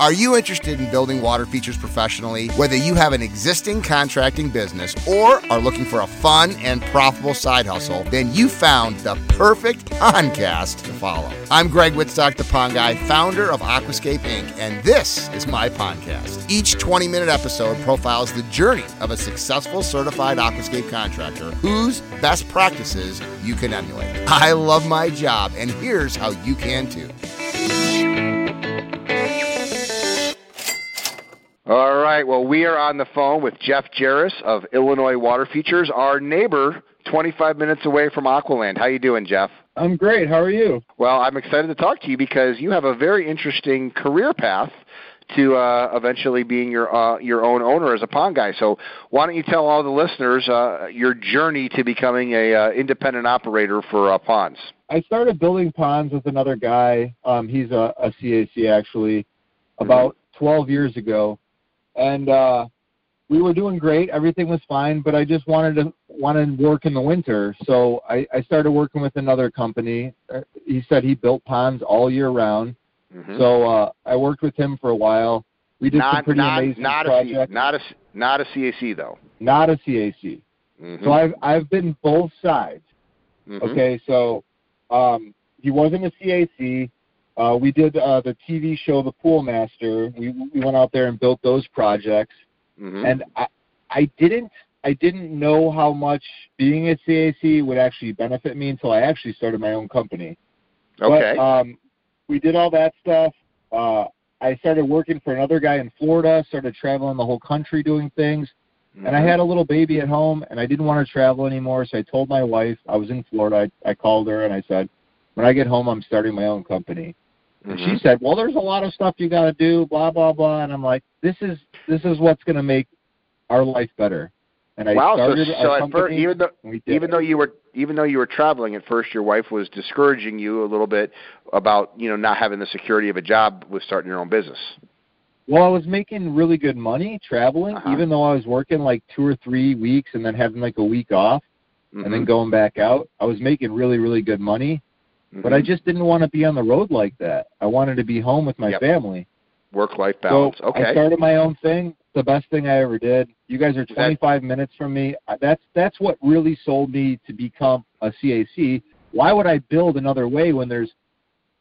Are you interested in building water features professionally? Whether you have an existing contracting business or are looking for a fun and profitable side hustle, then you found the perfect podcast to follow. I'm Greg Wittstock, the Pond Guy, founder of Aquascape Inc., and this is my podcast. Each 20 minute episode profiles the journey of a successful certified aquascape contractor whose best practices you can emulate. I love my job, and here's how you can too. Right. Well, we are on the phone with Jeff Jarris of Illinois Water Features, our neighbor, 25 minutes away from Aqualand. How you doing, Jeff? I'm great. How are you? Well, I'm excited to talk to you because you have a very interesting career path to uh, eventually being your uh, your own owner as a pond guy. So, why don't you tell all the listeners uh, your journey to becoming a uh, independent operator for uh, ponds? I started building ponds with another guy. Um, he's a, a CAC actually, about mm-hmm. 12 years ago and uh, we were doing great. Everything was fine, but I just wanted to wanted to work in the winter, so I, I started working with another company. Uh, he said he built ponds all year round, mm-hmm. so uh, I worked with him for a while. We did not, some pretty not, amazing not projects. A, not a not a CAC though. Not a CAC. Mm-hmm. So I've I've been both sides. Mm-hmm. Okay, so um, he wasn't a CAC. Uh, we did uh, the TV show The Pool Master. We we went out there and built those projects, mm-hmm. and I I didn't I didn't know how much being at CAC would actually benefit me until I actually started my own company. Okay. But, um, we did all that stuff. Uh, I started working for another guy in Florida. Started traveling the whole country doing things. Mm-hmm. And I mm-hmm. had a little baby at home, and I didn't want to travel anymore. So I told my wife I was in Florida. I, I called her and I said, when I get home, I'm starting my own company. And mm-hmm. she said, "Well, there's a lot of stuff you got to do, blah blah blah." And I'm like, "This is this is what's going to make our life better." And I wow, started so, so at first, even though even though you were even though you were traveling at first, your wife was discouraging you a little bit about you know not having the security of a job with starting your own business. Well, I was making really good money traveling, uh-huh. even though I was working like two or three weeks and then having like a week off, mm-hmm. and then mm-hmm. going back out. I was making really really good money, Mm-hmm. But I just didn't want to be on the road like that. I wanted to be home with my yep. family. Work life balance. So okay. I started my own thing. The best thing I ever did. You guys are 25 that... minutes from me. That's that's what really sold me to become a CAC. Why would I build another way when there's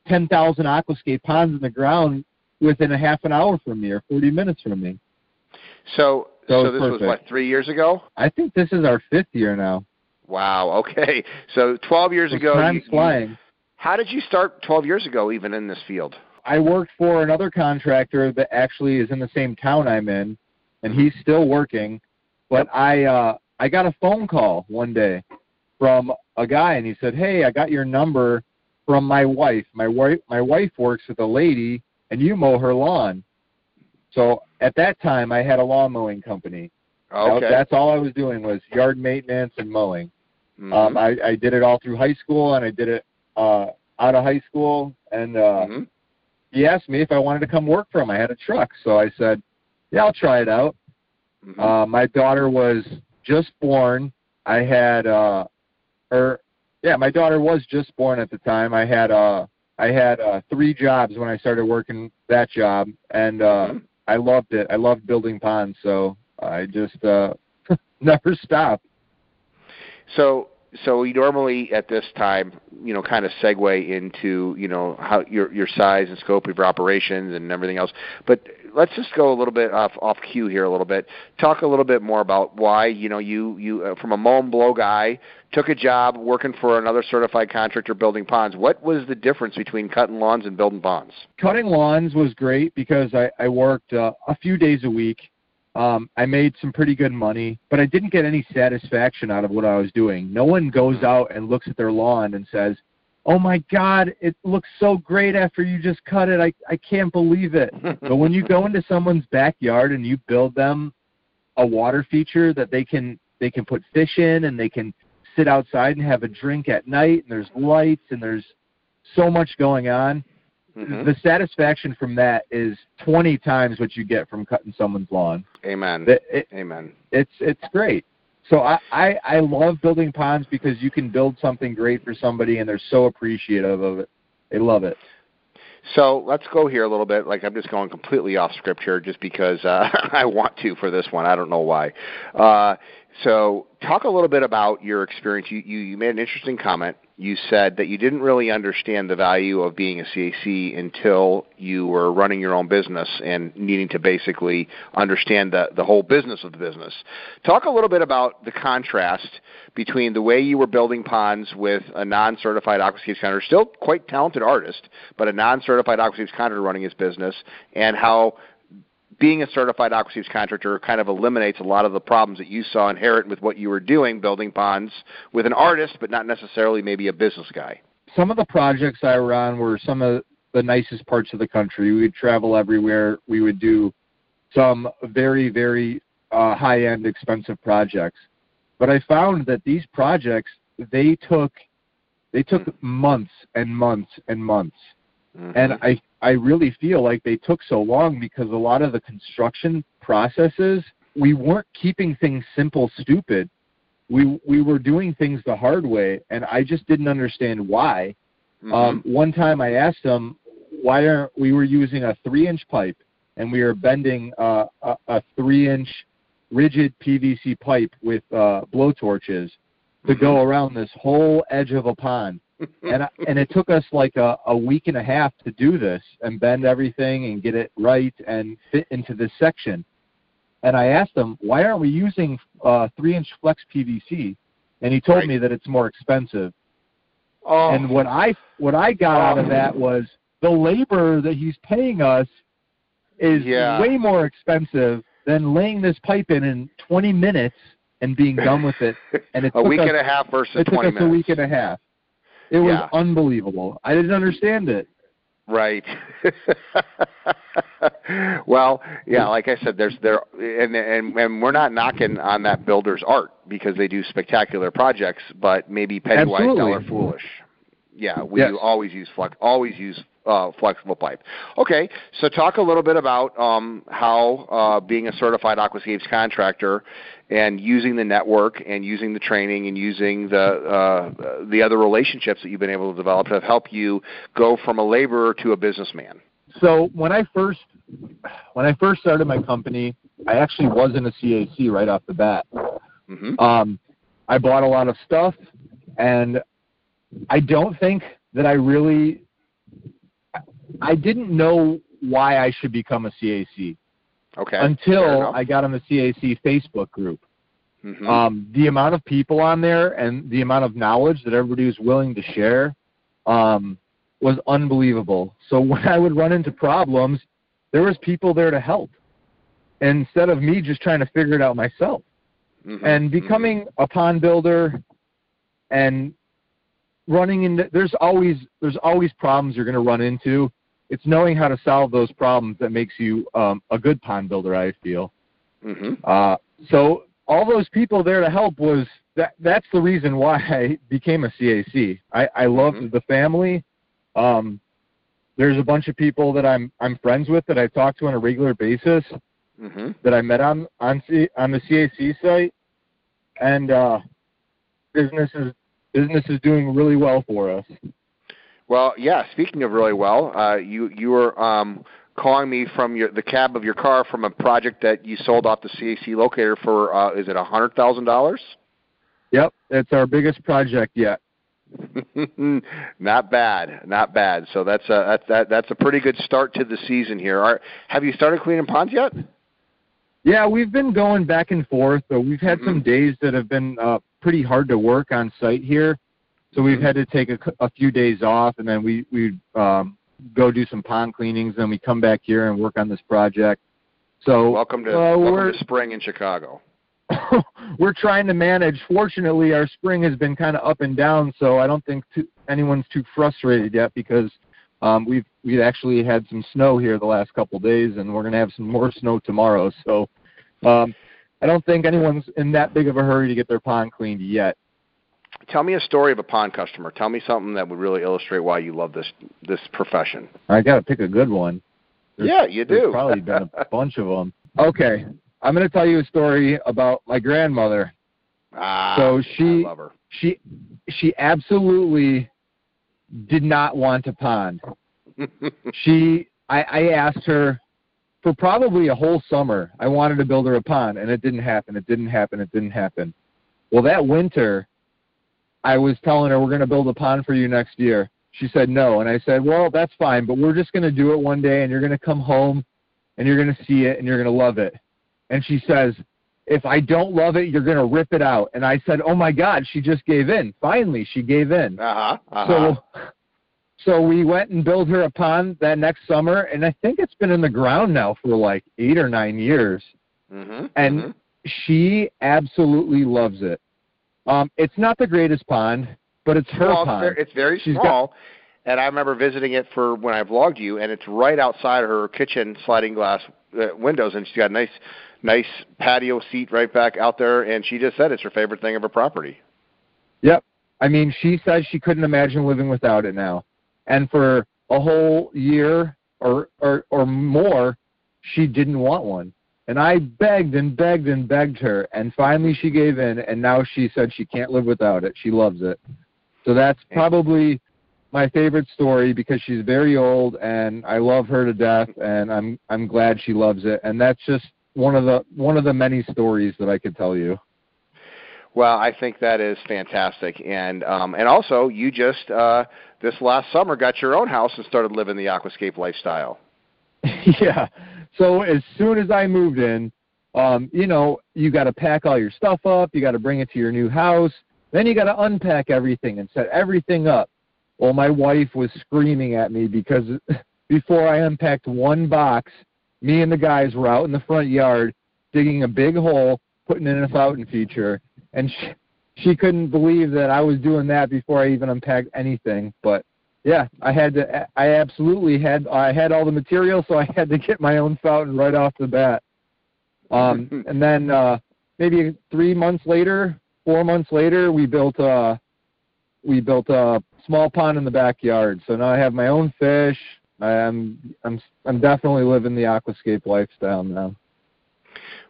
10,000 aquascape ponds in the ground within a half an hour from me or 40 minutes from me? So, so, so this perfect. was what three years ago? I think this is our fifth year now. Wow. Okay. So 12 years ago, you, flying. How did you start 12 years ago, even in this field? I worked for another contractor that actually is in the same town I'm in, and he's still working. But I uh, I got a phone call one day from a guy, and he said, "Hey, I got your number from my wife. My wife my wife works with a lady, and you mow her lawn." So at that time, I had a lawn mowing company. Okay. That's all I was doing was yard maintenance and mowing. Mm-hmm. Um, I, I did it all through high school, and I did it uh, out of high school, and uh, mm-hmm. he asked me if I wanted to come work for him. I had a truck, so I said, "Yeah, I'll try it out." Mm-hmm. Uh, my daughter was just born. I had, uh, or yeah, my daughter was just born at the time. I had, uh, I had uh, three jobs when I started working that job, and uh, mm-hmm. I loved it. I loved building ponds, so I just uh, never stopped. So so we normally at this time, you know, kind of segue into, you know, how your your size and scope of your operations and everything else. But let's just go a little bit off off cue here a little bit. Talk a little bit more about why, you know, you you uh, from a mow and blow guy took a job working for another certified contractor building ponds. What was the difference between cutting lawns and building ponds? Cutting lawns was great because I I worked uh, a few days a week um, I made some pretty good money, but I didn't get any satisfaction out of what I was doing. No one goes out and looks at their lawn and says, "Oh my God, it looks so great after you just cut it. I I can't believe it." but when you go into someone's backyard and you build them a water feature that they can they can put fish in and they can sit outside and have a drink at night and there's lights and there's so much going on Mm-hmm. The satisfaction from that is 20 times what you get from cutting someone's lawn. Amen. It, it, Amen. It's it's great. So I, I I love building ponds because you can build something great for somebody and they're so appreciative of it. They love it. So let's go here a little bit. Like I'm just going completely off script here, just because uh, I want to for this one. I don't know why. Uh, so talk a little bit about your experience. You, you you made an interesting comment. You said that you didn't really understand the value of being a CAC until you were running your own business and needing to basically understand the the whole business of the business. Talk a little bit about the contrast between the way you were building ponds with a non-certified aquascapes contractor, still quite talented artist, but a non-certified aquascapes contractor running his business, and how being a certified aquascapes contractor kind of eliminates a lot of the problems that you saw inherent with what you were doing, building ponds with an artist, but not necessarily maybe a business guy. Some of the projects I were on were some of the nicest parts of the country. We would travel everywhere. We would do some very, very uh, high-end, expensive projects. But I found that these projects they took they took months and months and months. Mm-hmm. And I I really feel like they took so long because a lot of the construction processes we weren't keeping things simple stupid. We we were doing things the hard way and I just didn't understand why. Mm-hmm. Um, one time I asked them why aren't we were using a three inch pipe and we are bending uh, a, a three inch rigid PVC pipe with uh, blow torches to go mm-hmm. around this whole edge of a pond. And I, and it took us like a, a week and a half to do this and bend everything and get it right and fit into this section. And I asked him, why aren't we using uh, three inch flex PVC? And he told right. me that it's more expensive. Oh. And what I what I got oh. out of oh. that was the labor that he's paying us is yeah. way more expensive than laying this pipe in in 20 minutes and being done with it. And it a week us, and a half versus it 20 took us minutes. a week and a half. It was yeah. unbelievable. I didn't understand it. Right. well, yeah, like I said, there's there, and and and we're not knocking on that builder's art because they do spectacular projects, but maybe penny wise, dollar foolish. Yeah, we yes. always use flex, always use uh, flexible pipe. Okay, so talk a little bit about um, how uh, being a certified aquascapes contractor and using the network and using the training and using the uh, the other relationships that you've been able to develop have helped you go from a laborer to a businessman. So when I first when I first started my company, I actually wasn't a CAC right off the bat. Mm-hmm. Um, I bought a lot of stuff, and I don't think that I really I didn't know why I should become a CAC. Okay. Until I got on the CAC Facebook group. Mm-hmm. Um, the amount of people on there and the amount of knowledge that everybody was willing to share um, was unbelievable. So when I would run into problems, there was people there to help instead of me just trying to figure it out myself. Mm-hmm. And becoming mm-hmm. a pond builder and running into there's always there's always problems you're going to run into it's knowing how to solve those problems that makes you um, a good pond builder. I feel. Mm-hmm. Uh, so all those people there to help was that. That's the reason why I became a CAC. I, I loved mm-hmm. the family. Um, there's a bunch of people that I'm I'm friends with that I talk to on a regular basis mm-hmm. that I met on on C, on the CAC site, and uh, business is business is doing really well for us. Well, yeah. Speaking of really well, uh, you you were um, calling me from your the cab of your car from a project that you sold off the CAC locator for. Uh, is it a hundred thousand dollars? Yep, it's our biggest project yet. not bad, not bad. So that's a that's that, that's a pretty good start to the season here. Are, have you started cleaning ponds yet? Yeah, we've been going back and forth. So we've had mm-hmm. some days that have been uh, pretty hard to work on site here. So we've had to take a, a few days off, and then we we um, go do some pond cleanings. Then we come back here and work on this project. So welcome to uh, welcome to spring in Chicago. we're trying to manage. Fortunately, our spring has been kind of up and down, so I don't think too, anyone's too frustrated yet because um, we've we've actually had some snow here the last couple of days, and we're going to have some more snow tomorrow. So um, I don't think anyone's in that big of a hurry to get their pond cleaned yet. Tell me a story of a pond customer. Tell me something that would really illustrate why you love this this profession. I got to pick a good one. There's, yeah, you do. probably been a bunch of them. Okay, I'm going to tell you a story about my grandmother. Ah, so she I love her. she she absolutely did not want a pond. she, I, I asked her for probably a whole summer. I wanted to build her a pond, and it didn't happen. It didn't happen. It didn't happen. Well, that winter, I was telling her we're going to build a pond for you next year. She said no, and I said, well, that's fine, but we're just going to do it one day, and you're going to come home, and you're going to see it, and you're going to love it. And she says, if I don't love it, you're going to rip it out. And I said, oh my God, she just gave in. Finally, she gave in. Uh-huh. uh-huh. So, so we went and built her a pond that next summer, and I think it's been in the ground now for like eight or nine years. mm-hmm. And mm-hmm. she absolutely loves it. Um, it's not the greatest pond, but it's her Well, it's pond. very, it's very She's got- small, and I remember visiting it for when I vlogged you, and it's right outside her kitchen sliding glass uh, windows, and she's got a nice, nice patio seat right back out there, and she just said it's her favorite thing of her property. Yep. I mean, she says she couldn't imagine living without it now. And for a whole year or or or more, she didn't want one. And I begged and begged and begged her, and finally she gave in. And now she said she can't live without it. She loves it. So that's probably my favorite story because she's very old, and I love her to death, and I'm I'm glad she loves it. And that's just one of the one of the many stories that I could tell you. Well, I think that is fantastic, and um, and also you just uh, this last summer got your own house and started living the aquascape lifestyle. yeah. So as soon as I moved in, um, you know, you got to pack all your stuff up. You got to bring it to your new house. Then you got to unpack everything and set everything up. Well, my wife was screaming at me because before I unpacked one box, me and the guys were out in the front yard digging a big hole, putting in a fountain feature, and she, she couldn't believe that I was doing that before I even unpacked anything. But yeah, I had to. I absolutely had. I had all the material, so I had to get my own fountain right off the bat. Um, and then uh, maybe three months later, four months later, we built a we built a small pond in the backyard. So now I have my own fish. I'm I'm I'm definitely living the aquascape lifestyle now.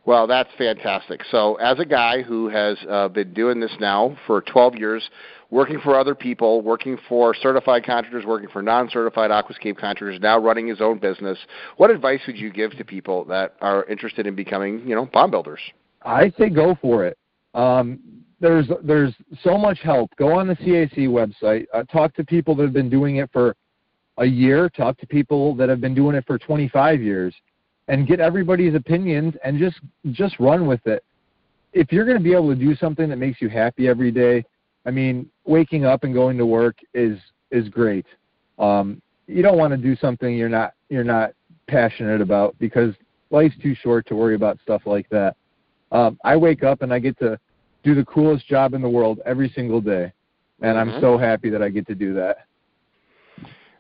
Well, that's fantastic. So, as a guy who has uh, been doing this now for 12 years, working for other people, working for certified contractors, working for non-certified aquascape contractors, now running his own business, what advice would you give to people that are interested in becoming, you know, pond builders? I say go for it. Um, there's there's so much help. Go on the CAC website. Uh, talk to people that have been doing it for a year. Talk to people that have been doing it for 25 years, and get everybody's opinions and just just run with it. If you're going to be able to do something that makes you happy every day, I mean, waking up and going to work is is great. Um, you don't want to do something you're not you're not passionate about because life's too short to worry about stuff like that. Um, I wake up and I get to do the coolest job in the world every single day, and Mhm. I'm so happy that I get to do that.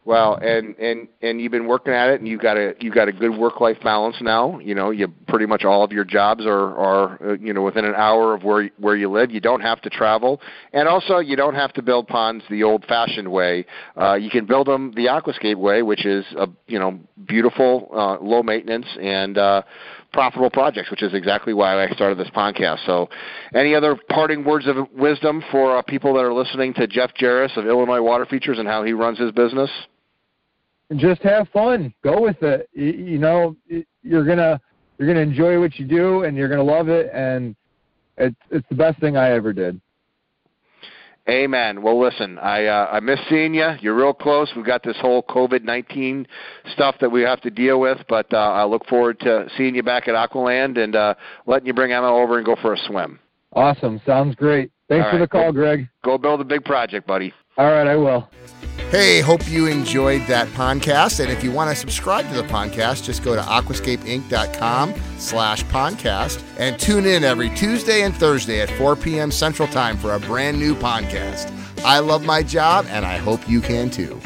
Well, and and and you've been working at it, and you've got a you've got a good work life balance now. You know, you pretty much all of your jobs are are uh, you know within an hour of where where you live. You don't have to travel, and also you don't have to build ponds the old-fashioned way. Uh, you can build them the aquascape way, which is a you know beautiful, uh, low maintenance and uh, profitable projects, which is exactly why I started this podcast. So, any other parting words of wisdom for uh, people that are listening to Jeff Jarris of Illinois Water Features and how he runs his business? And just have fun. Go with it. You, know, you're gonna you're gonna enjoy what you do, and you're gonna love it, and it's it's the best thing I ever did. Amen. Well, listen, I uh, I miss seeing you. You're real close. We've got this whole COVID nineteen stuff that we have to deal with, but uh, I look forward to seeing you back at Aqualand and uh, letting you bring Emma over and go for a swim. Awesome. Sounds great. Thanks for the call, Greg. Go build a big project, buddy. All right, I will. Hey, hope you enjoyed that podcast. And if you want to subscribe to the podcast, just go to aquascapeinc.com slash podcast and tune in every Tuesday and Thursday at 4 p.m. Central Time for a brand new podcast. I love my job, and I hope you can too.